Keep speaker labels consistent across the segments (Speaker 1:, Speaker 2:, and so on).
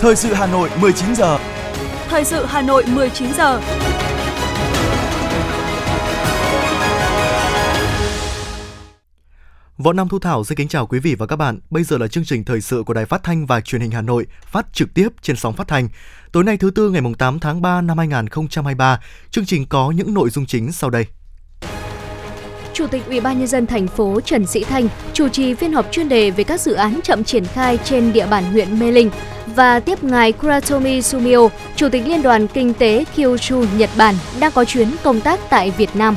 Speaker 1: Thời sự Hà Nội 19 giờ.
Speaker 2: Thời sự Hà Nội 19 giờ.
Speaker 3: Võ Nam Thu Thảo xin kính chào quý vị và các bạn. Bây giờ là chương trình thời sự của Đài Phát thanh và Truyền hình Hà Nội, phát trực tiếp trên sóng phát thanh. Tối nay thứ tư ngày 8 tháng 3 năm 2023, chương trình có những nội dung chính sau đây.
Speaker 4: Chủ tịch Ủy ban nhân dân thành phố Trần Sĩ Thanh chủ trì phiên họp chuyên đề về các dự án chậm triển khai trên địa bàn huyện Mê Linh và tiếp ngài Kuratomi Sumio, Chủ tịch Liên đoàn Kinh tế Kyushu, Nhật Bản đang có chuyến công tác tại Việt Nam.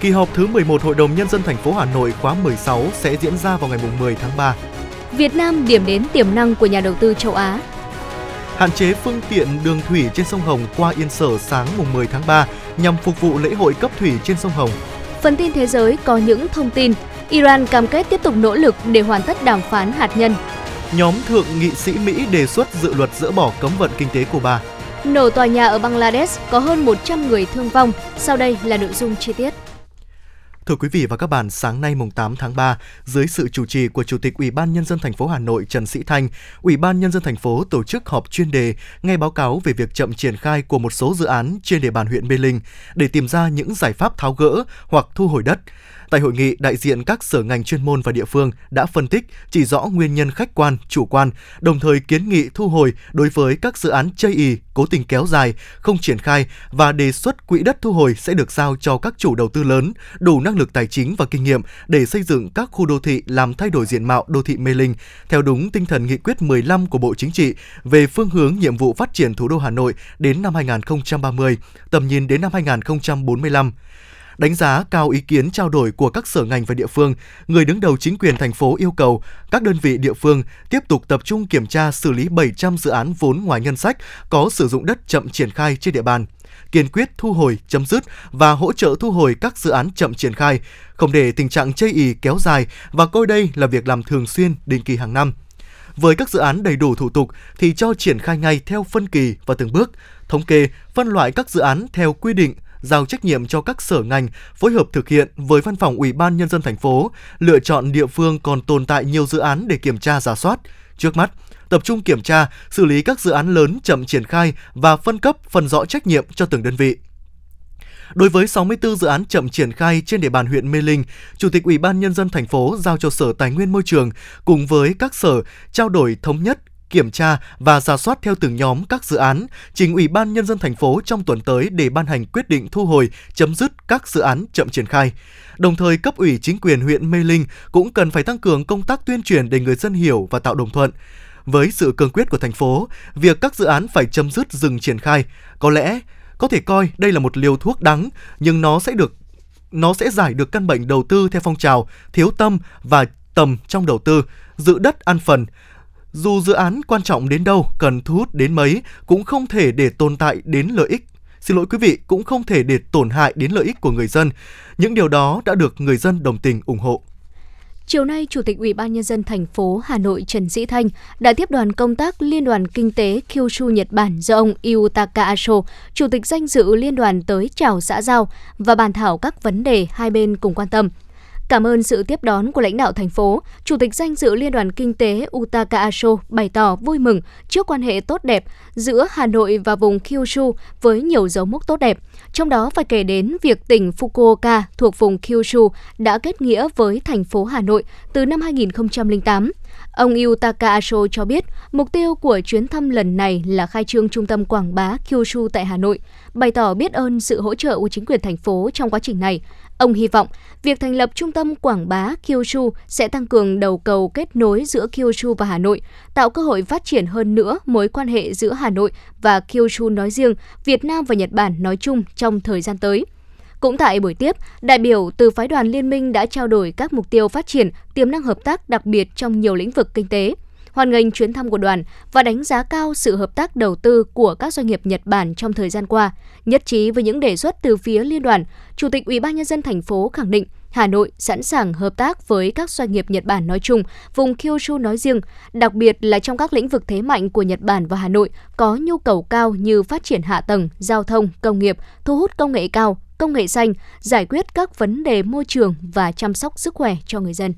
Speaker 3: Kỳ họp thứ 11 Hội đồng Nhân dân thành phố Hà Nội khóa 16 sẽ diễn ra vào ngày 10 tháng 3.
Speaker 4: Việt Nam điểm đến tiềm năng của nhà đầu tư châu Á.
Speaker 3: Hạn chế phương tiện đường thủy trên sông Hồng qua Yên Sở sáng mùng 10 tháng 3 nhằm phục vụ lễ hội cấp thủy trên sông Hồng.
Speaker 4: Phần tin thế giới có những thông tin Iran cam kết tiếp tục nỗ lực để hoàn tất đàm phán hạt nhân.
Speaker 3: Nhóm thượng nghị sĩ Mỹ đề xuất dự luật dỡ bỏ cấm vận kinh tế Cuba.
Speaker 4: Nổ tòa nhà ở Bangladesh có hơn 100 người thương vong. Sau đây là nội dung chi tiết.
Speaker 3: Thưa quý vị và các bạn, sáng nay mùng 8 tháng 3, dưới sự chủ trì của Chủ tịch Ủy ban nhân dân thành phố Hà Nội Trần Sĩ Thanh, Ủy ban nhân dân thành phố tổ chức họp chuyên đề nghe báo cáo về việc chậm triển khai của một số dự án trên địa bàn huyện Mê Linh để tìm ra những giải pháp tháo gỡ hoặc thu hồi đất. Tại hội nghị, đại diện các sở ngành chuyên môn và địa phương đã phân tích, chỉ rõ nguyên nhân khách quan, chủ quan, đồng thời kiến nghị thu hồi đối với các dự án chây ý, cố tình kéo dài, không triển khai và đề xuất quỹ đất thu hồi sẽ được giao cho các chủ đầu tư lớn, đủ năng lực tài chính và kinh nghiệm để xây dựng các khu đô thị làm thay đổi diện mạo đô thị Mê Linh. Theo đúng tinh thần nghị quyết 15 của Bộ Chính trị về phương hướng nhiệm vụ phát triển thủ đô Hà Nội đến năm 2030, tầm nhìn đến năm 2045 đánh giá cao ý kiến trao đổi của các sở ngành và địa phương, người đứng đầu chính quyền thành phố yêu cầu các đơn vị địa phương tiếp tục tập trung kiểm tra xử lý 700 dự án vốn ngoài ngân sách có sử dụng đất chậm triển khai trên địa bàn kiên quyết thu hồi, chấm dứt và hỗ trợ thu hồi các dự án chậm triển khai, không để tình trạng chây ì kéo dài và coi đây là việc làm thường xuyên định kỳ hàng năm. Với các dự án đầy đủ thủ tục thì cho triển khai ngay theo phân kỳ và từng bước, thống kê, phân loại các dự án theo quy định giao trách nhiệm cho các sở ngành phối hợp thực hiện với văn phòng Ủy ban nhân dân thành phố, lựa chọn địa phương còn tồn tại nhiều dự án để kiểm tra giả soát. Trước mắt, tập trung kiểm tra, xử lý các dự án lớn chậm triển khai và phân cấp phân rõ trách nhiệm cho từng đơn vị. Đối với 64 dự án chậm triển khai trên địa bàn huyện Mê Linh, Chủ tịch Ủy ban nhân dân thành phố giao cho Sở Tài nguyên Môi trường cùng với các sở trao đổi thống nhất kiểm tra và ra soát theo từng nhóm các dự án, trình Ủy ban nhân dân thành phố trong tuần tới để ban hành quyết định thu hồi, chấm dứt các dự án chậm triển khai. Đồng thời, cấp ủy chính quyền huyện Mê Linh cũng cần phải tăng cường công tác tuyên truyền để người dân hiểu và tạo đồng thuận. Với sự cương quyết của thành phố, việc các dự án phải chấm dứt dừng triển khai có lẽ có thể coi đây là một liều thuốc đắng, nhưng nó sẽ được nó sẽ giải được căn bệnh đầu tư theo phong trào thiếu tâm và tầm trong đầu tư, giữ đất ăn phần, dù dự án quan trọng đến đâu, cần thu hút đến mấy cũng không thể để tồn tại đến lợi ích xin lỗi quý vị, cũng không thể để tổn hại đến lợi ích của người dân. Những điều đó đã được người dân đồng tình ủng hộ.
Speaker 4: Chiều nay, Chủ tịch Ủy ban nhân dân thành phố Hà Nội Trần Sĩ Thanh đã tiếp đoàn công tác Liên đoàn Kinh tế Kyushu Nhật Bản do ông Iutaka Asho, Chủ tịch danh dự liên đoàn tới chào xã giao và bàn thảo các vấn đề hai bên cùng quan tâm. Cảm ơn sự tiếp đón của lãnh đạo thành phố, Chủ tịch danh dự Liên đoàn Kinh tế Utaka Asho bày tỏ vui mừng trước quan hệ tốt đẹp giữa Hà Nội và vùng Kyushu với nhiều dấu mốc tốt đẹp. Trong đó phải kể đến việc tỉnh Fukuoka thuộc vùng Kyushu đã kết nghĩa với thành phố Hà Nội từ năm 2008. Ông Yutaka Asho cho biết mục tiêu của chuyến thăm lần này là khai trương trung tâm quảng bá Kyushu tại Hà Nội, bày tỏ biết ơn sự hỗ trợ của chính quyền thành phố trong quá trình này. Ông hy vọng việc thành lập trung tâm quảng bá Kyushu sẽ tăng cường đầu cầu kết nối giữa Kyushu và Hà Nội, tạo cơ hội phát triển hơn nữa mối quan hệ giữa Hà Nội và Kyushu nói riêng, Việt Nam và Nhật Bản nói chung trong thời gian tới. Cũng tại buổi tiếp, đại biểu từ phái đoàn liên minh đã trao đổi các mục tiêu phát triển, tiềm năng hợp tác đặc biệt trong nhiều lĩnh vực kinh tế hoan nghênh chuyến thăm của đoàn và đánh giá cao sự hợp tác đầu tư của các doanh nghiệp Nhật Bản trong thời gian qua. Nhất trí với những đề xuất từ phía liên đoàn, Chủ tịch Ủy ban nhân dân thành phố khẳng định Hà Nội sẵn sàng hợp tác với các doanh nghiệp Nhật Bản nói chung, vùng Kyushu nói riêng, đặc biệt là trong các lĩnh vực thế mạnh của Nhật Bản và Hà Nội có nhu cầu cao như phát triển hạ tầng, giao thông, công nghiệp, thu hút công nghệ cao, công nghệ xanh, giải quyết các vấn đề môi trường và chăm sóc sức khỏe cho người dân.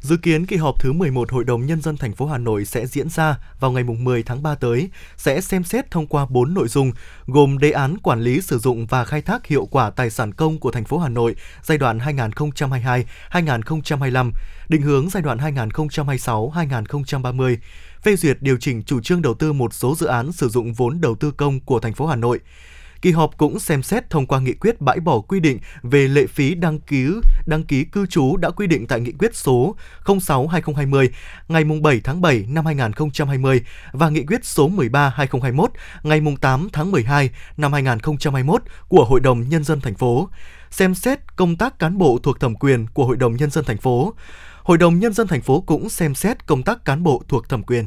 Speaker 3: Dự kiến kỳ họp thứ 11 Hội đồng Nhân dân thành phố Hà Nội sẽ diễn ra vào ngày 10 tháng 3 tới, sẽ xem xét thông qua 4 nội dung, gồm đề án quản lý sử dụng và khai thác hiệu quả tài sản công của thành phố Hà Nội giai đoạn 2022-2025, định hướng giai đoạn 2026-2030, phê duyệt điều chỉnh chủ trương đầu tư một số dự án sử dụng vốn đầu tư công của thành phố Hà Nội, Kỳ họp cũng xem xét thông qua nghị quyết bãi bỏ quy định về lệ phí đăng ký đăng ký cư trú đã quy định tại nghị quyết số 06/2020 ngày 7 tháng 7 năm 2020 và nghị quyết số 13/2021 ngày 8 tháng 12 năm 2021 của Hội đồng nhân dân thành phố xem xét công tác cán bộ thuộc thẩm quyền của Hội đồng nhân dân thành phố. Hội đồng nhân dân thành phố cũng xem xét công tác cán bộ thuộc thẩm quyền.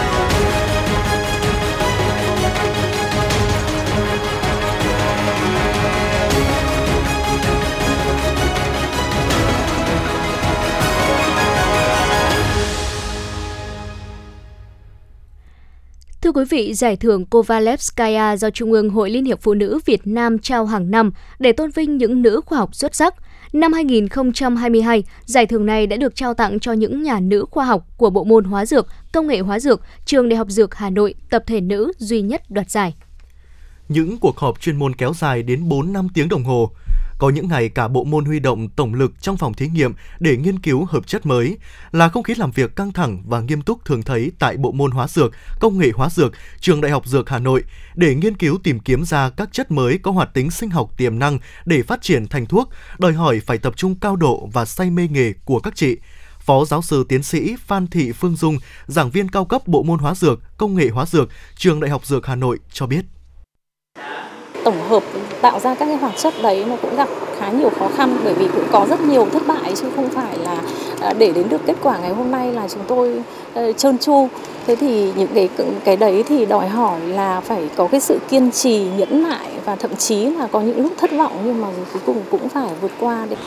Speaker 4: Thưa quý vị, giải thưởng Kovalevskaya do Trung ương Hội Liên hiệp Phụ nữ Việt Nam trao hàng năm để tôn vinh những nữ khoa học xuất sắc. Năm 2022, giải thưởng này đã được trao tặng cho những nhà nữ khoa học của bộ môn hóa dược, công nghệ hóa dược, trường Đại học Dược Hà Nội, tập thể nữ duy nhất đoạt giải.
Speaker 3: Những cuộc họp chuyên môn kéo dài đến 4 năm tiếng đồng hồ, có những ngày cả bộ môn huy động tổng lực trong phòng thí nghiệm để nghiên cứu hợp chất mới, là không khí làm việc căng thẳng và nghiêm túc thường thấy tại bộ môn hóa dược, công nghệ hóa dược, trường Đại học Dược Hà Nội để nghiên cứu tìm kiếm ra các chất mới có hoạt tính sinh học tiềm năng để phát triển thành thuốc, đòi hỏi phải tập trung cao độ và say mê nghề của các chị. Phó giáo sư tiến sĩ Phan Thị Phương Dung, giảng viên cao cấp bộ môn hóa dược, công nghệ hóa dược, trường Đại học Dược Hà Nội cho biết
Speaker 5: tổng hợp tạo ra các cái hoạt chất đấy nó cũng gặp khá nhiều khó khăn bởi vì cũng có rất nhiều thất bại chứ không phải là à, để đến được kết quả ngày hôm nay là chúng tôi ờ, trơn tru. Thế thì những cái cái đấy thì đòi hỏi là phải có cái sự kiên trì, nhẫn nại và thậm chí là có những lúc thất vọng nhưng mà cuối cùng cũng phải vượt qua đấy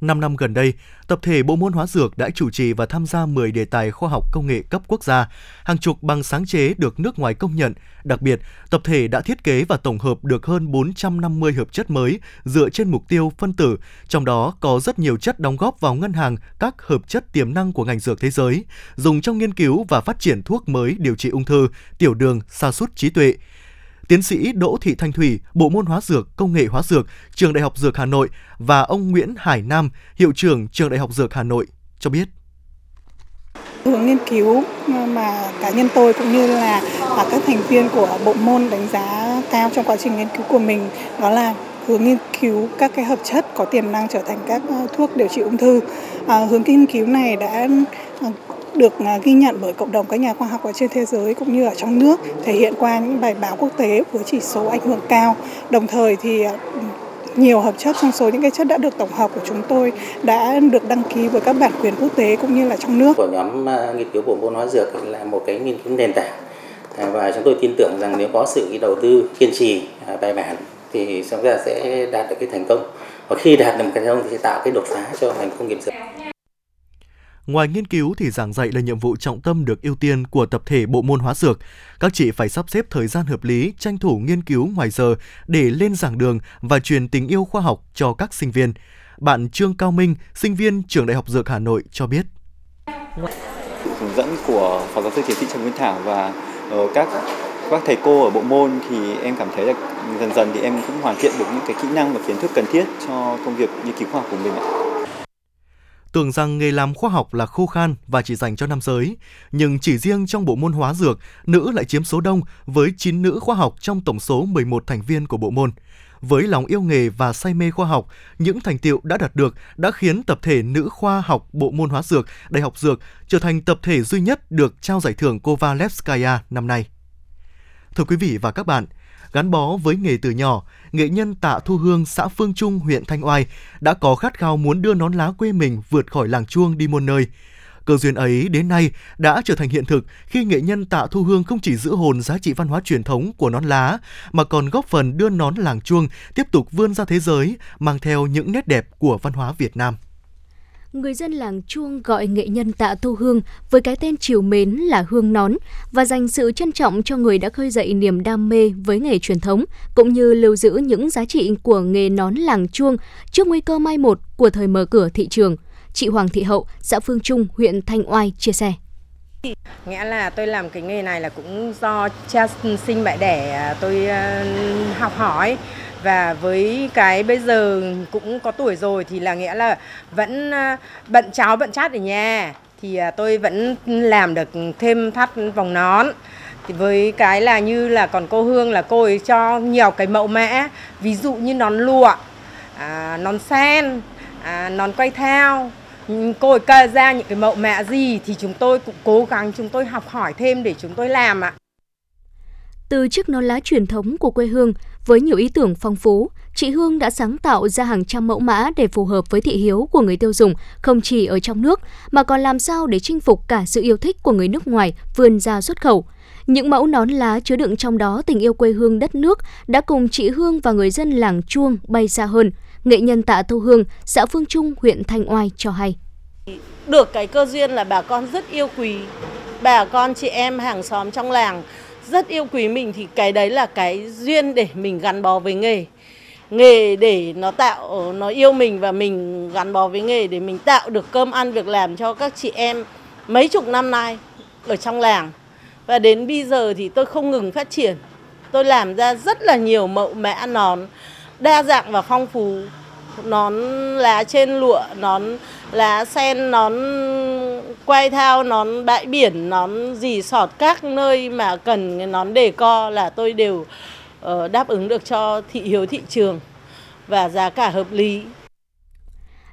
Speaker 3: 5 năm gần đây, tập thể Bộ môn hóa dược đã chủ trì và tham gia 10 đề tài khoa học công nghệ cấp quốc gia, hàng chục bằng sáng chế được nước ngoài công nhận. Đặc biệt, tập thể đã thiết kế và tổng hợp được hơn 450 hợp chất mới dựa trên mục tiêu phân tử, trong đó có rất nhiều chất đóng góp vào ngân hàng các hợp chất tiềm năng của ngành dược thế giới, dùng trong nghiên cứu và phát triển thuốc mới điều trị ung thư, tiểu đường, sa sút trí tuệ. Tiến sĩ Đỗ Thị Thanh Thủy, Bộ môn Hóa dược, Công nghệ Hóa dược, Trường Đại học Dược Hà Nội và ông Nguyễn Hải Nam, Hiệu trưởng Trường Đại học Dược Hà Nội cho biết
Speaker 6: hướng nghiên cứu mà cá nhân tôi cũng như là các thành viên của bộ môn đánh giá cao trong quá trình nghiên cứu của mình đó là hướng nghiên cứu các cái hợp chất có tiềm năng trở thành các ờ, thuốc điều trị ung thư. À, hướng nghiên cứu này đã ờ, được à, ghi nhận bởi cộng đồng các nhà khoa học ở trên thế giới cũng như ở trong nước, thể hiện qua những bài báo quốc tế với chỉ số ảnh hưởng cao đồng thời thì à, nhiều hợp chất trong số những cái chất đã được tổng hợp của chúng tôi đã được đăng ký với các bản quyền quốc tế cũng như là trong nước.
Speaker 7: Của nhóm à, nghiên cứu của môn hóa dược là một cái nghiên cứu nền tảng và chúng tôi tin tưởng rằng nếu có sự đầu tư kiên trì bài bản thì chúng ta sẽ đạt được cái thành công và khi đạt được một thành công thì sẽ tạo cái đột phá cho ngành công nghiệp dược.
Speaker 3: Ngoài nghiên cứu thì giảng dạy là nhiệm vụ trọng tâm được ưu tiên của tập thể bộ môn hóa dược. Các chị phải sắp xếp thời gian hợp lý, tranh thủ nghiên cứu ngoài giờ để lên giảng đường và truyền tình yêu khoa học cho các sinh viên. Bạn Trương Cao Minh, sinh viên trường Đại học Dược Hà Nội cho biết.
Speaker 8: Hướng dẫn của Phó giáo sư tiến sĩ Trần Nguyên Thảo và ờ, các các thầy cô ở bộ môn thì em cảm thấy là dần dần thì em cũng hoàn thiện được những cái kỹ năng và kiến thức cần thiết cho công việc nghiên cứu khoa học của mình ạ
Speaker 3: tưởng rằng nghề làm khoa học là khô khan và chỉ dành cho nam giới, nhưng chỉ riêng trong bộ môn hóa dược, nữ lại chiếm số đông với 9 nữ khoa học trong tổng số 11 thành viên của bộ môn. Với lòng yêu nghề và say mê khoa học, những thành tiệu đã đạt được đã khiến tập thể nữ khoa học bộ môn hóa dược Đại học Dược trở thành tập thể duy nhất được trao giải thưởng Kovalevskaya năm nay. Thưa quý vị và các bạn, gắn bó với nghề từ nhỏ, nghệ nhân Tạ Thu Hương, xã Phương Trung, huyện Thanh Oai đã có khát khao muốn đưa nón lá quê mình vượt khỏi làng chuông đi muôn nơi. Cơ duyên ấy đến nay đã trở thành hiện thực khi nghệ nhân Tạ Thu Hương không chỉ giữ hồn giá trị văn hóa truyền thống của nón lá mà còn góp phần đưa nón làng chuông tiếp tục vươn ra thế giới mang theo những nét đẹp của văn hóa Việt Nam
Speaker 4: người dân làng Chuông gọi nghệ nhân Tạ Thu Hương với cái tên chiều mến là Hương Nón và dành sự trân trọng cho người đã khơi dậy niềm đam mê với nghề truyền thống, cũng như lưu giữ những giá trị của nghề nón làng Chuông trước nguy cơ mai một của thời mở cửa thị trường. Chị Hoàng Thị Hậu, xã Phương Trung, huyện Thanh Oai chia sẻ.
Speaker 9: Nghĩa là tôi làm cái nghề này là cũng do cha sinh mẹ đẻ à, tôi à, học hỏi và với cái bây giờ cũng có tuổi rồi thì là nghĩa là vẫn à, bận cháo bận chát ở nhà. Thì à, tôi vẫn làm được thêm thắt vòng nón. Thì với cái là như là còn cô Hương là cô ấy cho nhiều cái mẫu mã ví dụ như nón lụa à, nón sen à, nón quay thao. Cô ấy ra những cái mẫu mã gì thì chúng tôi cũng cố gắng chúng tôi học hỏi thêm để chúng tôi làm ạ.
Speaker 4: Từ chiếc nón lá truyền thống của quê hương với nhiều ý tưởng phong phú, chị Hương đã sáng tạo ra hàng trăm mẫu mã để phù hợp với thị hiếu của người tiêu dùng không chỉ ở trong nước mà còn làm sao để chinh phục cả sự yêu thích của người nước ngoài vươn ra xuất khẩu. Những mẫu nón lá chứa đựng trong đó tình yêu quê hương đất nước đã cùng chị Hương và người dân làng Chuông bay xa hơn – nghệ nhân Tạ Thu Hương, xã Phương Trung, huyện Thanh Oai cho hay.
Speaker 10: Được cái cơ duyên là bà con rất yêu quý, bà con chị em hàng xóm trong làng rất yêu quý mình thì cái đấy là cái duyên để mình gắn bó với nghề. Nghề để nó tạo, nó yêu mình và mình gắn bó với nghề để mình tạo được cơm ăn, việc làm cho các chị em mấy chục năm nay ở trong làng. Và đến bây giờ thì tôi không ngừng phát triển. Tôi làm ra rất là nhiều mẫu mã nón đa dạng và phong phú. Nón lá trên lụa, nón lá sen, nón quay thao nón bãi biển nón gì sọt các nơi mà cần cái nón đề co là tôi đều uh, đáp ứng được cho thị hiếu thị trường và giá cả hợp lý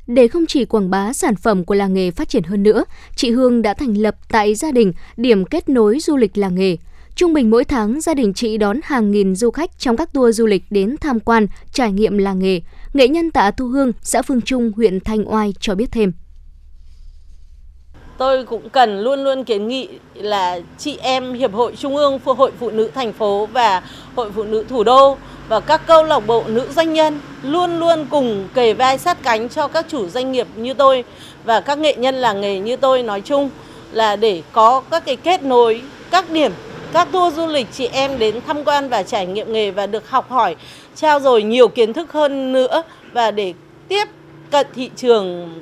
Speaker 4: để không chỉ quảng bá sản phẩm của làng nghề phát triển hơn nữa, chị Hương đã thành lập tại gia đình điểm kết nối du lịch làng nghề. Trung bình mỗi tháng, gia đình chị đón hàng nghìn du khách trong các tour du lịch đến tham quan, trải nghiệm làng nghề. Nghệ nhân Tạ Thu Hương, xã Phương Trung, huyện Thanh Oai cho biết thêm.
Speaker 10: Tôi cũng cần luôn luôn kiến nghị là chị em Hiệp hội Trung ương Hội Phụ nữ thành phố và Hội Phụ nữ thủ đô và các câu lạc bộ nữ doanh nhân luôn luôn cùng kề vai sát cánh cho các chủ doanh nghiệp như tôi và các nghệ nhân làng nghề như tôi nói chung là để có các cái kết nối các điểm các tour du lịch chị em đến tham quan và trải nghiệm nghề và được học hỏi, trao dồi nhiều kiến thức hơn nữa và để tiếp cận thị trường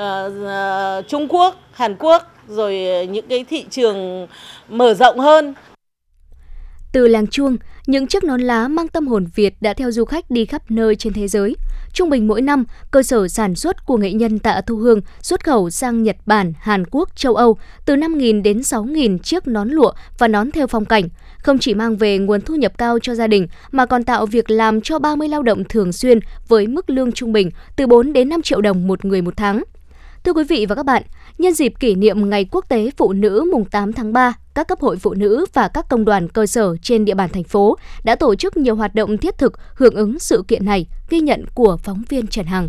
Speaker 10: uh, Trung Quốc, Hàn Quốc rồi những cái thị trường mở rộng hơn.
Speaker 4: Từ làng chuông, những chiếc nón lá mang tâm hồn Việt đã theo du khách đi khắp nơi trên thế giới. Trung bình mỗi năm, cơ sở sản xuất của nghệ nhân Tạ Thu Hương xuất khẩu sang Nhật Bản, Hàn Quốc, châu Âu từ 5.000 đến 6.000 chiếc nón lụa và nón theo phong cảnh. Không chỉ mang về nguồn thu nhập cao cho gia đình mà còn tạo việc làm cho 30 lao động thường xuyên với mức lương trung bình từ 4 đến 5 triệu đồng một người một tháng. Thưa quý vị và các bạn, nhân dịp kỷ niệm Ngày Quốc tế Phụ nữ mùng 8 tháng 3, các cấp hội phụ nữ và các công đoàn cơ sở trên địa bàn thành phố đã tổ chức nhiều hoạt động thiết thực hưởng ứng sự kiện này, ghi nhận của phóng viên Trần Hằng.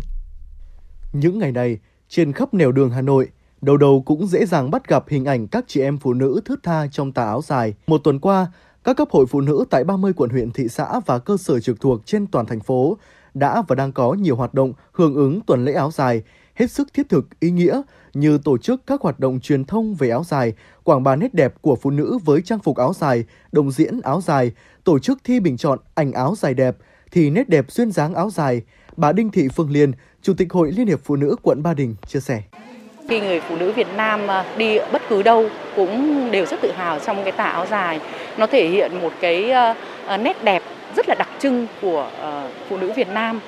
Speaker 3: Những ngày này, trên khắp nẻo đường Hà Nội, đầu đầu cũng dễ dàng bắt gặp hình ảnh các chị em phụ nữ thướt tha trong tà áo dài. Một tuần qua, các cấp hội phụ nữ tại 30 quận huyện thị xã và cơ sở trực thuộc trên toàn thành phố đã và đang có nhiều hoạt động hưởng ứng tuần lễ áo dài hết sức thiết thực, ý nghĩa như tổ chức các hoạt động truyền thông về áo dài, quảng bá nét đẹp của phụ nữ với trang phục áo dài, đồng diễn áo dài, tổ chức thi bình chọn ảnh áo dài đẹp, thì nét đẹp duyên dáng áo dài. Bà Đinh Thị Phương Liên, Chủ tịch Hội Liên hiệp Phụ nữ quận Ba Đình chia sẻ.
Speaker 11: Khi người phụ nữ Việt Nam à, đi bất cứ đâu cũng đều rất tự hào trong cái tà áo dài. Nó thể hiện một cái à, à, nét đẹp rất là đặc trưng của phụ nữ Việt Nam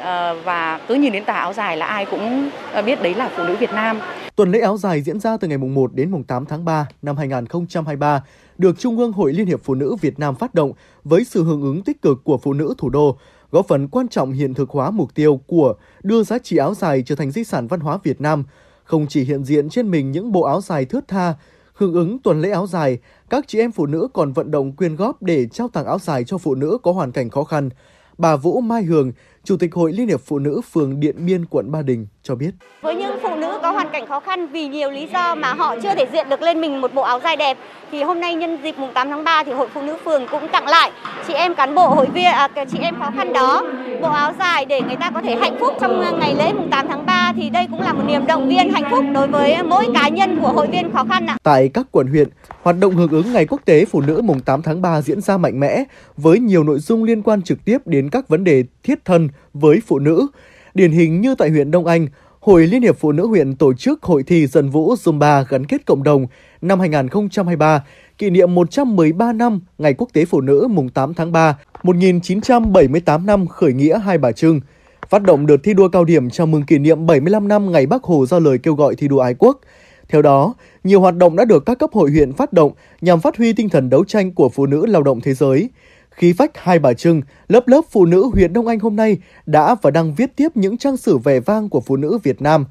Speaker 11: Ờ, và cứ nhìn đến tà áo dài là ai cũng ờ, biết đấy là phụ nữ Việt Nam.
Speaker 3: Tuần lễ áo dài diễn ra từ ngày mùng 1 đến mùng 8 tháng 3 năm 2023 được Trung ương Hội Liên hiệp Phụ nữ Việt Nam phát động với sự hưởng ứng tích cực của phụ nữ thủ đô, góp phần quan trọng hiện thực hóa mục tiêu của đưa giá trị áo dài trở thành di sản văn hóa Việt Nam, không chỉ hiện diện trên mình những bộ áo dài thướt tha, hưởng ứng tuần lễ áo dài, các chị em phụ nữ còn vận động quyên góp để trao tặng áo dài cho phụ nữ có hoàn cảnh khó khăn. Bà Vũ Mai Hường, Chủ tịch Hội Liên hiệp Phụ nữ phường Điện Biên, quận Ba Đình cho biết.
Speaker 12: Với những phụ nữ có hoàn cảnh khó khăn vì nhiều lý do mà họ chưa thể diện được lên mình một bộ áo dài đẹp thì hôm nay nhân dịp mùng 8 tháng 3 thì Hội Phụ nữ phường cũng tặng lại chị em cán bộ hội viên à, chị em khó khăn đó bộ áo dài để người ta có thể hạnh phúc trong ngày lễ mùng 8 tháng 3 thì đây cũng là một niềm động viên hạnh phúc đối với mỗi cá nhân của hội viên khó khăn ạ.
Speaker 3: Tại các quận huyện, hoạt động hưởng ứng Ngày Quốc tế Phụ nữ mùng 8 tháng 3 diễn ra mạnh mẽ với nhiều nội dung liên quan trực tiếp đến các vấn đề thiết thân với phụ nữ. Điển hình như tại huyện Đông Anh, Hội Liên hiệp Phụ nữ huyện tổ chức hội thi dân vũ Zumba gắn kết cộng đồng năm 2023, kỷ niệm 113 năm Ngày Quốc tế Phụ nữ mùng 8 tháng 3, 1978 năm khởi nghĩa Hai Bà Trưng. Phát động đợt thi đua cao điểm chào mừng kỷ niệm 75 năm Ngày Bắc Hồ ra lời kêu gọi thi đua ái quốc. Theo đó, nhiều hoạt động đã được các cấp hội huyện phát động nhằm phát huy tinh thần đấu tranh của phụ nữ lao động thế giới. Khí phách Hai Bà Trưng, lớp lớp phụ nữ huyện Đông Anh hôm nay đã và đang viết tiếp những trang sử vẻ vang của phụ nữ Việt Nam.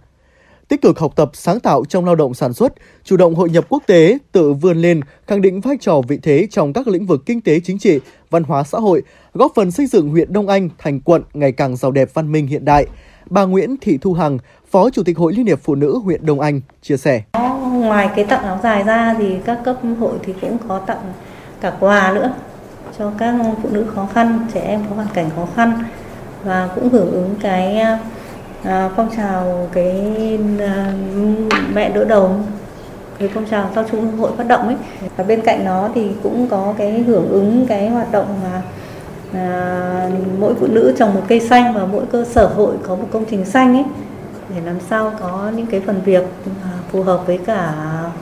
Speaker 3: Tích cực học tập, sáng tạo trong lao động sản xuất, chủ động hội nhập quốc tế, tự vươn lên, khẳng định vai trò vị thế trong các lĩnh vực kinh tế chính trị, văn hóa xã hội, góp phần xây dựng huyện Đông Anh thành quận ngày càng giàu đẹp văn minh hiện đại. Bà Nguyễn Thị Thu Hằng, Phó Chủ tịch Hội Liên hiệp Phụ nữ huyện Đông Anh chia sẻ.
Speaker 13: Ngoài cái tặng áo dài ra thì các cấp hội thì cũng có tặng cả quà nữa cho các phụ nữ khó khăn, trẻ em có hoàn cảnh khó khăn và cũng hưởng ứng cái à, à, phong trào cái à, mẹ đỡ đầu cái phong trào do trung ương hội phát động ấy và bên cạnh nó thì cũng có cái hưởng ứng cái hoạt động mà à, mỗi phụ nữ trồng một cây xanh và mỗi cơ sở hội có một công trình xanh ấy để làm sao có những cái phần việc phù hợp với cả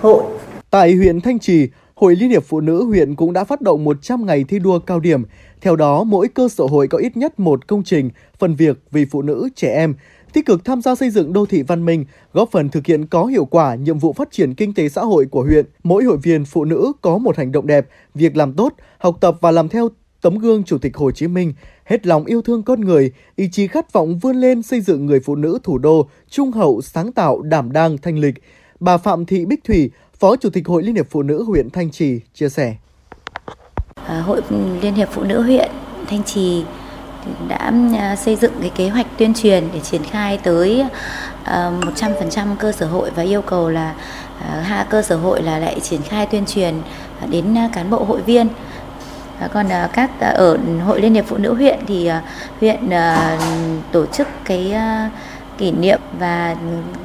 Speaker 13: hội.
Speaker 3: Tại huyện Thanh Trì, Hội Liên hiệp Phụ nữ huyện cũng đã phát động 100 ngày thi đua cao điểm. Theo đó, mỗi cơ sở hội có ít nhất một công trình, phần việc vì phụ nữ, trẻ em, tích cực tham gia xây dựng đô thị văn minh, góp phần thực hiện có hiệu quả nhiệm vụ phát triển kinh tế xã hội của huyện. Mỗi hội viên phụ nữ có một hành động đẹp, việc làm tốt, học tập và làm theo tấm gương Chủ tịch Hồ Chí Minh, hết lòng yêu thương con người, ý chí khát vọng vươn lên xây dựng người phụ nữ thủ đô trung hậu, sáng tạo, đảm đang, thanh lịch. Bà Phạm Thị Bích Thủy, Phó Chủ tịch Hội Liên hiệp Phụ nữ huyện Thanh Trì chia sẻ.
Speaker 14: À, Hội Liên hiệp Phụ nữ huyện Thanh Trì đã à, xây dựng cái kế hoạch tuyên truyền để triển khai tới à, 100% cơ sở hội và yêu cầu là à, hai cơ sở hội là lại triển khai tuyên truyền đến cán bộ hội viên còn các ở hội liên hiệp phụ nữ huyện thì huyện tổ chức cái kỷ niệm và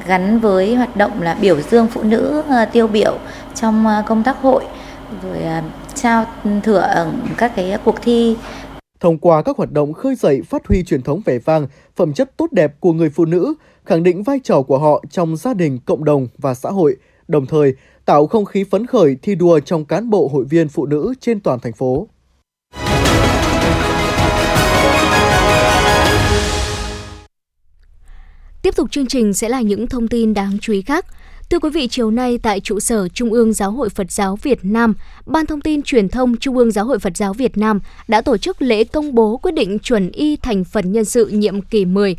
Speaker 14: gắn với hoạt động là biểu dương phụ nữ ờ, tiêu biểu trong ờ, công tác hội rồi ờ, trao thưởng các cái cuộc thi
Speaker 3: thông qua các hoạt động khơi dậy phát huy truyền thống vẻ vang, phẩm chất tốt đẹp của người phụ nữ, khẳng định vai trò của họ trong gia đình, cộng đồng và xã hội, đồng thời tạo không khí phấn khởi thi đua trong cán bộ hội viên phụ nữ trên toàn thành phố.
Speaker 4: Tiếp tục chương trình sẽ là những thông tin đáng chú ý khác. Thưa quý vị, chiều nay tại trụ sở Trung ương Giáo hội Phật giáo Việt Nam, Ban Thông tin Truyền thông Trung ương Giáo hội Phật giáo Việt Nam đã tổ chức lễ công bố quyết định chuẩn y thành phần nhân sự nhiệm kỳ 10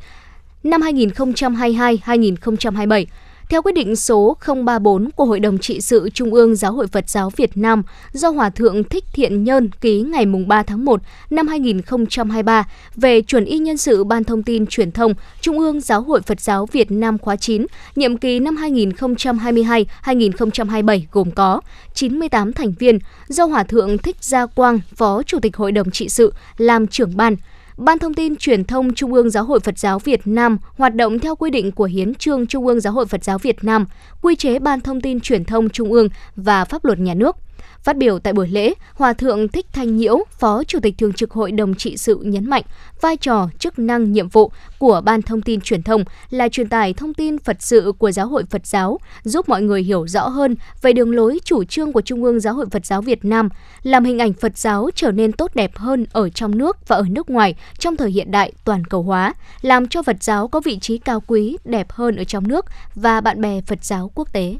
Speaker 4: năm 2022-2027 theo quyết định số 034 của Hội đồng trị sự Trung ương Giáo hội Phật giáo Việt Nam do Hòa thượng Thích Thiện Nhân ký ngày 3 tháng 1 năm 2023 về chuẩn y nhân sự Ban Thông tin Truyền thông Trung ương Giáo hội Phật giáo Việt Nam khóa 9, nhiệm kỳ năm 2022-2027 gồm có 98 thành viên do Hòa thượng Thích Gia Quang, Phó Chủ tịch Hội đồng trị sự làm trưởng ban, Ban Thông tin Truyền thông Trung ương Giáo hội Phật giáo Việt Nam hoạt động theo quy định của Hiến trương Trung ương Giáo hội Phật giáo Việt Nam, quy chế Ban Thông tin Truyền thông Trung ương và pháp luật nhà nước. Phát biểu tại buổi lễ, Hòa thượng Thích Thanh Nhiễu, Phó Chủ tịch Thường trực Hội đồng trị sự nhấn mạnh vai trò, chức năng, nhiệm vụ của Ban Thông tin Truyền thông là truyền tải thông tin Phật sự của Giáo hội Phật giáo, giúp mọi người hiểu rõ hơn về đường lối chủ trương của Trung ương Giáo hội Phật giáo Việt Nam, làm hình ảnh Phật giáo trở nên tốt đẹp hơn ở trong nước và ở nước ngoài trong thời hiện đại toàn cầu hóa, làm cho Phật giáo có vị trí cao quý, đẹp hơn ở trong nước và bạn bè Phật giáo quốc tế.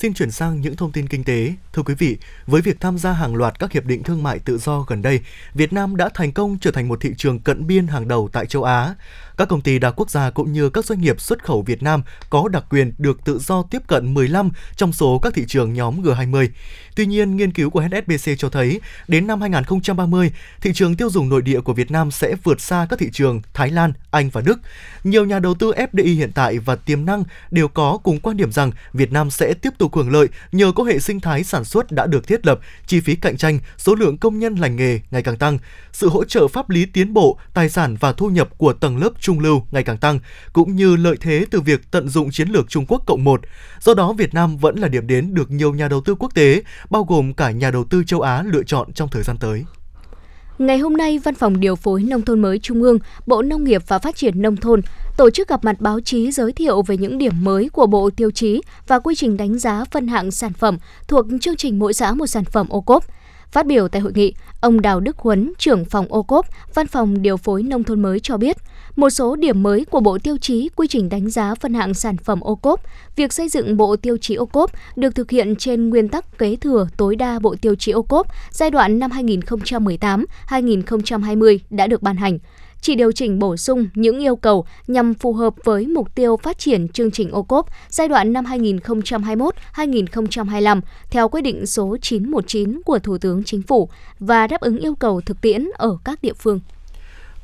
Speaker 3: Xin chuyển sang những thông tin kinh tế. Thưa quý vị, với việc tham gia hàng loạt các hiệp định thương mại tự do gần đây, Việt Nam đã thành công trở thành một thị trường cận biên hàng đầu tại châu Á. Các công ty đa quốc gia cũng như các doanh nghiệp xuất khẩu Việt Nam có đặc quyền được tự do tiếp cận 15 trong số các thị trường nhóm G20. Tuy nhiên, nghiên cứu của HSBC cho thấy, đến năm 2030, thị trường tiêu dùng nội địa của Việt Nam sẽ vượt xa các thị trường Thái Lan, Anh và Đức. Nhiều nhà đầu tư FDI hiện tại và tiềm năng đều có cùng quan điểm rằng Việt Nam sẽ tiếp tục hưởng lợi nhờ có hệ sinh thái sản xuất đã được thiết lập, chi phí cạnh tranh, số lượng công nhân lành nghề ngày càng tăng, sự hỗ trợ pháp lý tiến bộ, tài sản và thu nhập của tầng lớp trung lưu ngày càng tăng, cũng như lợi thế từ việc tận dụng chiến lược Trung Quốc cộng một. Do đó, Việt Nam vẫn là điểm đến được nhiều nhà đầu tư quốc tế, bao gồm cả nhà đầu tư châu Á lựa chọn trong thời gian tới.
Speaker 4: Ngày hôm nay, Văn phòng Điều phối Nông thôn mới Trung ương, Bộ Nông nghiệp và Phát triển Nông thôn tổ chức gặp mặt báo chí giới thiệu về những điểm mới của Bộ Tiêu chí và quy trình đánh giá phân hạng sản phẩm thuộc chương trình mỗi xã một sản phẩm ô cốp. Phát biểu tại hội nghị, ông Đào Đức Huấn, trưởng phòng ô cốp, Văn phòng Điều phối Nông thôn mới cho biết, một số điểm mới của Bộ Tiêu chí quy trình đánh giá phân hạng sản phẩm ô cốp, việc xây dựng Bộ Tiêu chí ô cốp được thực hiện trên nguyên tắc kế thừa tối đa Bộ Tiêu chí ô cốp giai đoạn năm 2018-2020 đã được ban hành chỉ điều chỉnh bổ sung những yêu cầu nhằm phù hợp với mục tiêu phát triển chương trình ô cốp giai đoạn năm 2021-2025 theo quyết định số 919 của Thủ tướng Chính phủ và đáp ứng yêu cầu thực tiễn ở các địa phương.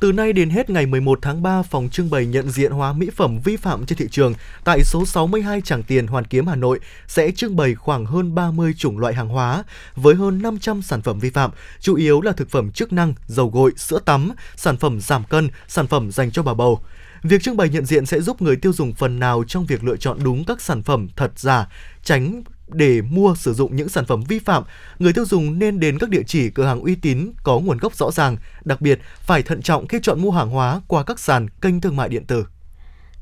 Speaker 3: Từ nay đến hết ngày 11 tháng 3, phòng trưng bày nhận diện hóa mỹ phẩm vi phạm trên thị trường tại số 62 Tràng Tiền, Hoàn Kiếm, Hà Nội sẽ trưng bày khoảng hơn 30 chủng loại hàng hóa với hơn 500 sản phẩm vi phạm, chủ yếu là thực phẩm chức năng, dầu gội, sữa tắm, sản phẩm giảm cân, sản phẩm dành cho bà bầu. Việc trưng bày nhận diện sẽ giúp người tiêu dùng phần nào trong việc lựa chọn đúng các sản phẩm thật giả, tránh để mua sử dụng những sản phẩm vi phạm, người tiêu dùng nên đến các địa chỉ cửa hàng uy tín có nguồn gốc rõ ràng, đặc biệt phải thận trọng khi chọn mua hàng hóa qua các sàn kênh thương mại điện tử.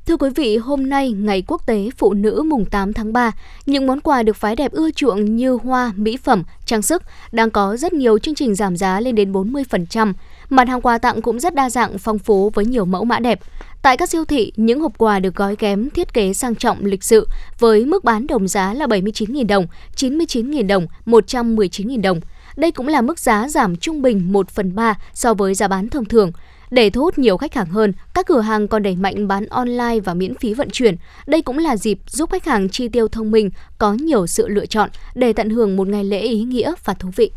Speaker 4: Thưa quý vị, hôm nay Ngày Quốc tế Phụ nữ mùng 8 tháng 3, những món quà được phái đẹp ưa chuộng như hoa, mỹ phẩm, trang sức đang có rất nhiều chương trình giảm giá lên đến 40%. Mặt hàng quà tặng cũng rất đa dạng, phong phú với nhiều mẫu mã đẹp. Tại các siêu thị, những hộp quà được gói ghém thiết kế sang trọng lịch sự với mức bán đồng giá là 79.000 đồng, 99.000 đồng, 119.000 đồng. Đây cũng là mức giá giảm trung bình 1 phần 3 so với giá bán thông thường. Để thu hút nhiều khách hàng hơn, các cửa hàng còn đẩy mạnh bán online và miễn phí vận chuyển. Đây cũng là dịp giúp khách hàng chi tiêu thông minh, có nhiều sự lựa chọn để tận hưởng một ngày lễ ý nghĩa và thú vị.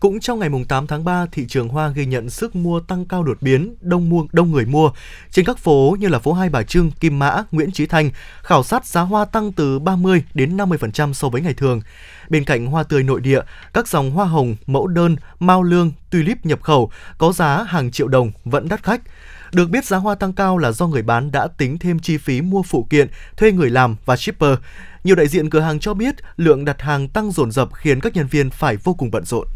Speaker 3: Cũng trong ngày 8 tháng 3, thị trường hoa ghi nhận sức mua tăng cao đột biến, đông mua đông người mua. Trên các phố như là phố Hai Bà Trưng, Kim Mã, Nguyễn Chí Thanh, khảo sát giá hoa tăng từ 30 đến 50% so với ngày thường. Bên cạnh hoa tươi nội địa, các dòng hoa hồng, mẫu đơn, mao lương, tulip nhập khẩu có giá hàng triệu đồng vẫn đắt khách. Được biết giá hoa tăng cao là do người bán đã tính thêm chi phí mua phụ kiện, thuê người làm và shipper. Nhiều đại diện cửa hàng cho biết lượng đặt hàng tăng dồn dập khiến các nhân viên phải vô cùng bận rộn.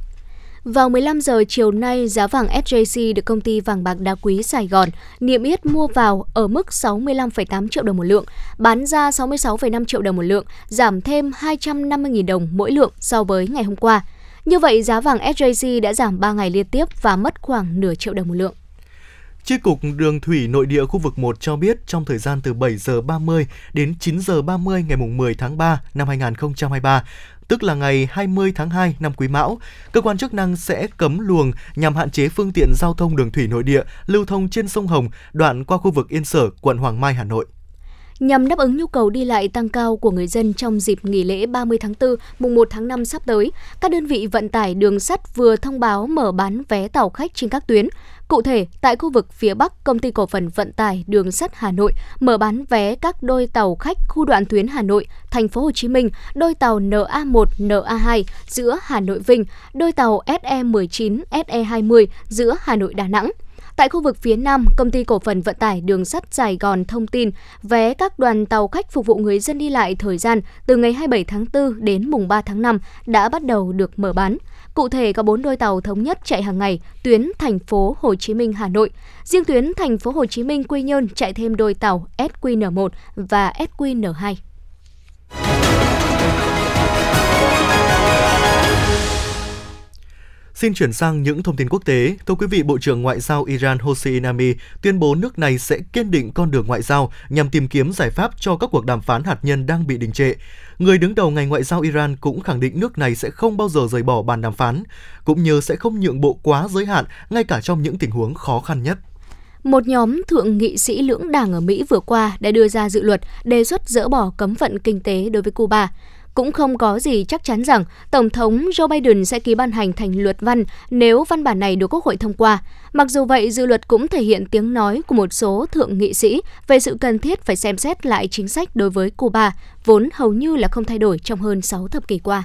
Speaker 4: Vào 15 giờ chiều nay, giá vàng SJC được công ty vàng bạc đá quý Sài Gòn niêm yết mua vào ở mức 65,8 triệu đồng một lượng, bán ra 66,5 triệu đồng một lượng, giảm thêm 250.000 đồng mỗi lượng so với ngày hôm qua. Như vậy, giá vàng SJC đã giảm 3 ngày liên tiếp và mất khoảng nửa triệu đồng một lượng.
Speaker 3: Chi cục Đường thủy nội địa khu vực 1 cho biết trong thời gian từ 7 giờ 30 đến 9 giờ 30 ngày 10 tháng 3 năm 2023, tức là ngày 20 tháng 2 năm Quý Mão, cơ quan chức năng sẽ cấm luồng nhằm hạn chế phương tiện giao thông đường thủy nội địa lưu thông trên sông Hồng đoạn qua khu vực Yên Sở, quận Hoàng Mai, Hà Nội.
Speaker 4: Nhằm đáp ứng nhu cầu đi lại tăng cao của người dân trong dịp nghỉ lễ 30 tháng 4, mùng 1 tháng 5 sắp tới, các đơn vị vận tải đường sắt vừa thông báo mở bán vé tàu khách trên các tuyến. Cụ thể, tại khu vực phía Bắc, Công ty Cổ phần Vận tải Đường sắt Hà Nội mở bán vé các đôi tàu khách khu đoạn tuyến Hà Nội, Thành phố Hồ Chí Minh, đôi tàu NA1, NA2 giữa Hà Nội Vinh, đôi tàu SE19, SE20 giữa Hà Nội Đà Nẵng. Tại khu vực phía Nam, công ty cổ phần vận tải đường sắt Sài Gòn thông tin vé các đoàn tàu khách phục vụ người dân đi lại thời gian từ ngày 27 tháng 4 đến mùng 3 tháng 5 đã bắt đầu được mở bán. Cụ thể, có 4 đôi tàu thống nhất chạy hàng ngày, tuyến thành phố Hồ Chí Minh, Hà Nội. Riêng tuyến thành phố Hồ Chí Minh, Quy Nhơn chạy thêm đôi tàu SQN1 và SQN2.
Speaker 3: Xin chuyển sang những thông tin quốc tế. Thưa quý vị, Bộ trưởng Ngoại giao Iran Hossein Ami tuyên bố nước này sẽ kiên định con đường ngoại giao nhằm tìm kiếm giải pháp cho các cuộc đàm phán hạt nhân đang bị đình trệ. Người đứng đầu ngành ngoại giao Iran cũng khẳng định nước này sẽ không bao giờ rời bỏ bàn đàm phán, cũng như sẽ không nhượng bộ quá giới hạn ngay cả trong những tình huống khó khăn nhất.
Speaker 4: Một nhóm thượng nghị sĩ lưỡng đảng ở Mỹ vừa qua đã đưa ra dự luật đề xuất dỡ bỏ cấm vận kinh tế đối với Cuba cũng không có gì chắc chắn rằng Tổng thống Joe Biden sẽ ký ban hành thành luật văn nếu văn bản này được Quốc hội thông qua. Mặc dù vậy, dự luật cũng thể hiện tiếng nói của một số thượng nghị sĩ về sự cần thiết phải xem xét lại chính sách đối với Cuba, vốn hầu như là không thay đổi trong hơn 6 thập kỷ qua.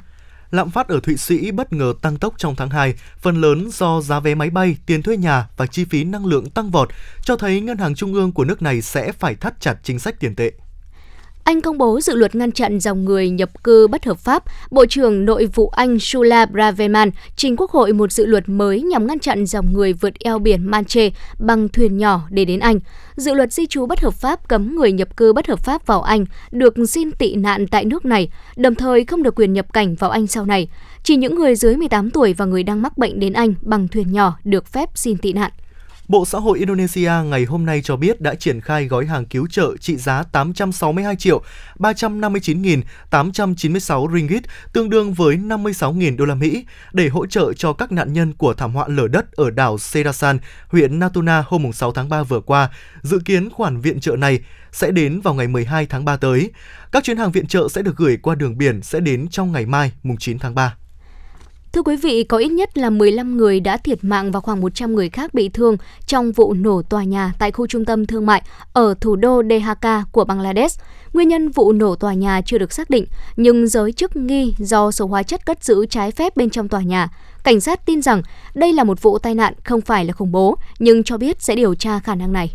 Speaker 3: Lạm phát ở Thụy Sĩ bất ngờ tăng tốc trong tháng 2, phần lớn do giá vé máy bay, tiền thuê nhà và chi phí năng lượng tăng vọt, cho thấy ngân hàng trung ương của nước này sẽ phải thắt chặt chính sách tiền tệ.
Speaker 4: Anh công bố dự luật ngăn chặn dòng người nhập cư bất hợp pháp. Bộ trưởng Nội vụ Anh Sula Braverman trình Quốc hội một dự luật mới nhằm ngăn chặn dòng người vượt eo biển Manche bằng thuyền nhỏ để đến Anh. Dự luật di trú bất hợp pháp cấm người nhập cư bất hợp pháp vào Anh được xin tị nạn tại nước này, đồng thời không được quyền nhập cảnh vào Anh sau này. Chỉ những người dưới 18 tuổi và người đang mắc bệnh đến Anh bằng thuyền nhỏ được phép xin tị nạn.
Speaker 3: Bộ Xã hội Indonesia ngày hôm nay cho biết đã triển khai gói hàng cứu trợ trị giá 862 triệu 359.896 ringgit, tương đương với 56.000 đô la Mỹ, để hỗ trợ cho các nạn nhân của thảm họa lở đất ở đảo Serasan, huyện Natuna hôm 6 tháng 3 vừa qua. Dự kiến khoản viện trợ này sẽ đến vào ngày 12 tháng 3 tới. Các chuyến hàng viện trợ sẽ được gửi qua đường biển sẽ đến trong ngày mai, mùng 9 tháng 3.
Speaker 4: Thưa quý vị, có ít nhất là 15 người đã thiệt mạng và khoảng 100 người khác bị thương trong vụ nổ tòa nhà tại khu trung tâm thương mại ở thủ đô Dhaka của Bangladesh. Nguyên nhân vụ nổ tòa nhà chưa được xác định, nhưng giới chức nghi do số hóa chất cất giữ trái phép bên trong tòa nhà. Cảnh sát tin rằng đây là một vụ tai nạn không phải là khủng bố, nhưng cho biết sẽ điều tra khả năng này.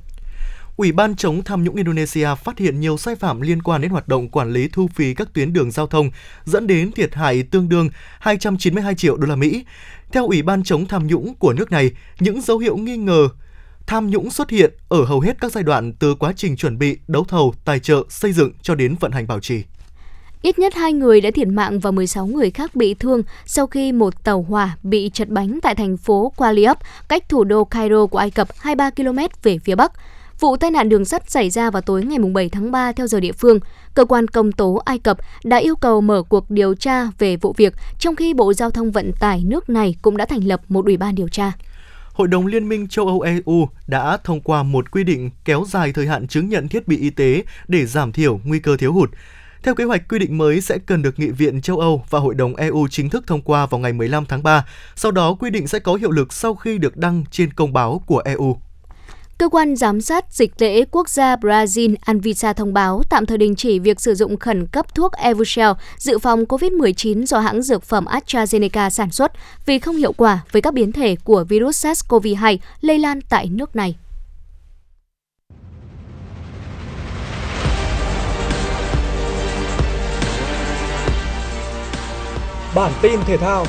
Speaker 3: Ủy ban chống tham nhũng Indonesia phát hiện nhiều sai phạm liên quan đến hoạt động quản lý thu phí các tuyến đường giao thông, dẫn đến thiệt hại tương đương 292 triệu đô la Mỹ. Theo Ủy ban chống tham nhũng của nước này, những dấu hiệu nghi ngờ tham nhũng xuất hiện ở hầu hết các giai đoạn từ quá trình chuẩn bị, đấu thầu, tài trợ, xây dựng cho đến vận hành bảo trì.
Speaker 4: Ít nhất hai người đã thiệt mạng và 16 người khác bị thương sau khi một tàu hỏa bị chật bánh tại thành phố Qualiop, cách thủ đô Cairo của Ai Cập 23 km về phía bắc. Vụ tai nạn đường sắt xảy ra vào tối ngày 7 tháng 3 theo giờ địa phương. Cơ quan công tố Ai Cập đã yêu cầu mở cuộc điều tra về vụ việc, trong khi Bộ Giao thông Vận tải nước này cũng đã thành lập một ủy ban điều tra.
Speaker 3: Hội đồng Liên minh châu Âu EU đã thông qua một quy định kéo dài thời hạn chứng nhận thiết bị y tế để giảm thiểu nguy cơ thiếu hụt. Theo kế hoạch, quy định mới sẽ cần được Nghị viện châu Âu và Hội đồng EU chính thức thông qua vào ngày 15 tháng 3. Sau đó, quy định sẽ có hiệu lực sau khi được đăng trên công báo của EU.
Speaker 4: Cơ quan giám sát dịch tễ quốc gia Brazil Anvisa thông báo tạm thời đình chỉ việc sử dụng khẩn cấp thuốc Evusheld dự phòng COVID-19 do hãng dược phẩm AstraZeneca sản xuất vì không hiệu quả với các biến thể của virus SARS-CoV-2 lây lan tại nước này.
Speaker 1: Bản tin thể thao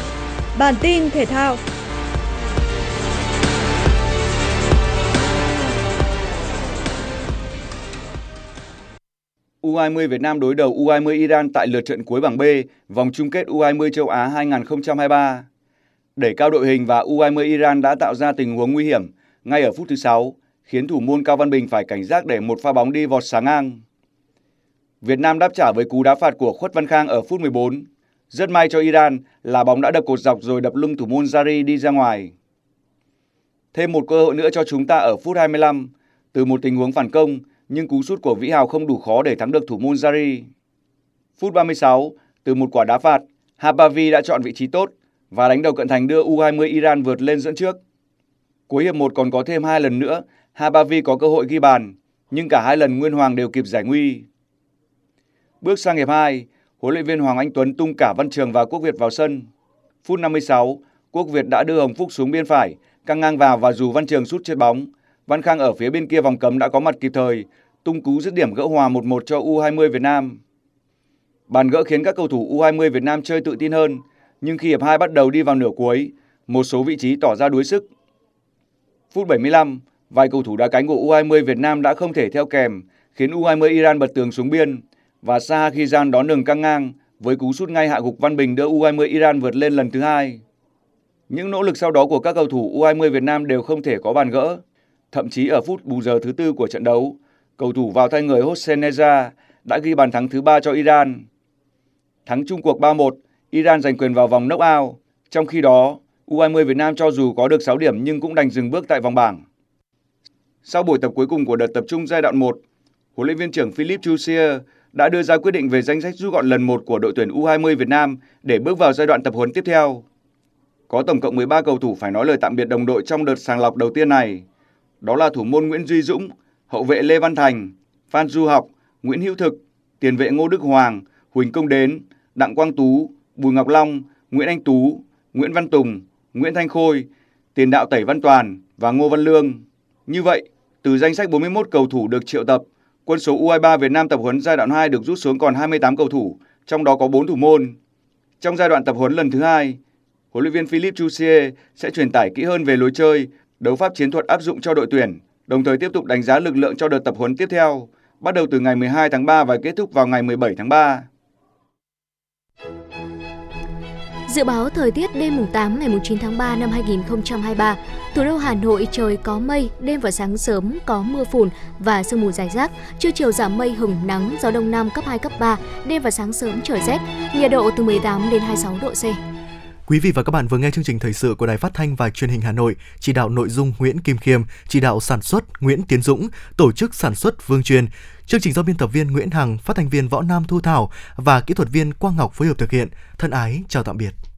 Speaker 2: Bản tin thể thao
Speaker 8: U20 Việt Nam đối đầu U20 Iran tại lượt trận cuối bảng B, vòng chung kết U20 châu Á 2023. Đẩy cao đội hình và U20 Iran đã tạo ra tình huống nguy hiểm ngay ở phút thứ 6, khiến thủ môn Cao Văn Bình phải cảnh giác để một pha bóng đi vọt sáng ngang. Việt Nam đáp trả với cú đá phạt của Khuất Văn Khang ở phút 14. Rất may cho Iran là bóng đã đập cột dọc rồi đập lưng thủ môn Zari đi ra ngoài. Thêm một cơ hội nữa cho chúng ta ở phút 25 từ một tình huống phản công nhưng cú sút của Vĩ Hào không đủ khó để thắng được thủ môn Zari. Phút 36, từ một quả đá phạt, Habavi đã chọn vị trí tốt và đánh đầu cận thành đưa U20 Iran vượt lên dẫn trước. Cuối hiệp 1 còn có thêm hai lần nữa, Habavi có cơ hội ghi bàn, nhưng cả hai lần Nguyên Hoàng đều kịp giải nguy. Bước sang hiệp 2, huấn luyện viên Hoàng Anh Tuấn tung cả Văn Trường và Quốc Việt vào sân. Phút 56, Quốc Việt đã đưa Hồng Phúc xuống biên phải, căng ngang vào và dù Văn Trường sút chết bóng, Văn Khang ở phía bên kia vòng cấm đã có mặt kịp thời, tung cú dứt điểm gỡ hòa 1-1 cho U20 Việt Nam. Bàn gỡ khiến các cầu thủ U20 Việt Nam chơi tự tin hơn, nhưng khi hiệp 2 bắt đầu đi vào nửa cuối, một số vị trí tỏ ra đuối sức. Phút 75, vài cầu thủ đá cánh của U20 Việt Nam đã không thể theo kèm, khiến U20 Iran bật tường xuống biên và Saha Khizan đón đường căng ngang với cú sút ngay hạ gục Văn Bình đưa U20 Iran vượt lên lần thứ hai. Những nỗ lực sau đó của các cầu thủ U20 Việt Nam đều không thể có bàn gỡ. Thậm chí ở phút bù giờ thứ tư của trận đấu, cầu thủ vào thay người Hossein Neza đã ghi bàn thắng thứ ba cho Iran. Thắng chung cuộc 3-1, Iran giành quyền vào vòng knock-out. Trong khi đó, U20 Việt Nam cho dù có được 6 điểm nhưng cũng đành dừng bước tại vòng bảng. Sau buổi tập cuối cùng của đợt tập trung giai đoạn 1, huấn luyện viên trưởng Philip Chusier đã đưa ra quyết định về danh sách rút gọn lần 1 của đội tuyển U20 Việt Nam để bước vào giai đoạn tập huấn tiếp theo. Có tổng cộng 13 cầu thủ phải nói lời tạm biệt đồng đội trong đợt sàng lọc đầu tiên này. Đó là thủ môn Nguyễn Duy Dũng, hậu vệ Lê Văn Thành, Phan Du Học, Nguyễn Hữu Thực, tiền vệ Ngô Đức Hoàng, Huỳnh Công Đến, Đặng Quang Tú, Bùi Ngọc Long, Nguyễn Anh Tú, Nguyễn Văn Tùng, Nguyễn Thanh Khôi, tiền đạo Tẩy Văn Toàn và Ngô Văn Lương. Như vậy, từ danh sách 41 cầu thủ được triệu tập, quân số U23 Việt Nam tập huấn giai đoạn 2 được rút xuống còn 28 cầu thủ, trong đó có 4 thủ môn. Trong giai đoạn tập huấn lần thứ hai, huấn luyện viên Philippe Jouzier sẽ truyền tải kỹ hơn về lối chơi, đấu pháp chiến thuật áp dụng cho đội tuyển, đồng thời tiếp tục đánh giá lực lượng cho đợt tập huấn tiếp theo, bắt đầu từ ngày 12 tháng 3 và kết thúc vào ngày 17 tháng 3.
Speaker 4: Dự báo thời tiết đêm mùng 8 ngày mùng 9 tháng 3 năm 2023, thủ đô Hà Nội trời có mây, đêm và sáng sớm có mưa phùn và sương mù dài rác, trưa chiều giảm mây hừng nắng, gió đông nam cấp 2 cấp 3, đêm và sáng sớm trời rét, nhiệt độ từ 18 đến 26 độ C.
Speaker 3: Quý vị và các bạn vừa nghe chương trình thời sự của Đài Phát thanh và Truyền hình Hà Nội, chỉ đạo nội dung Nguyễn Kim Khiêm, chỉ đạo sản xuất Nguyễn Tiến Dũng, tổ chức sản xuất Vương Truyền. Chương trình do biên tập viên Nguyễn Hằng, phát thanh viên Võ Nam Thu Thảo và kỹ thuật viên Quang Ngọc phối hợp thực hiện. Thân ái chào tạm biệt.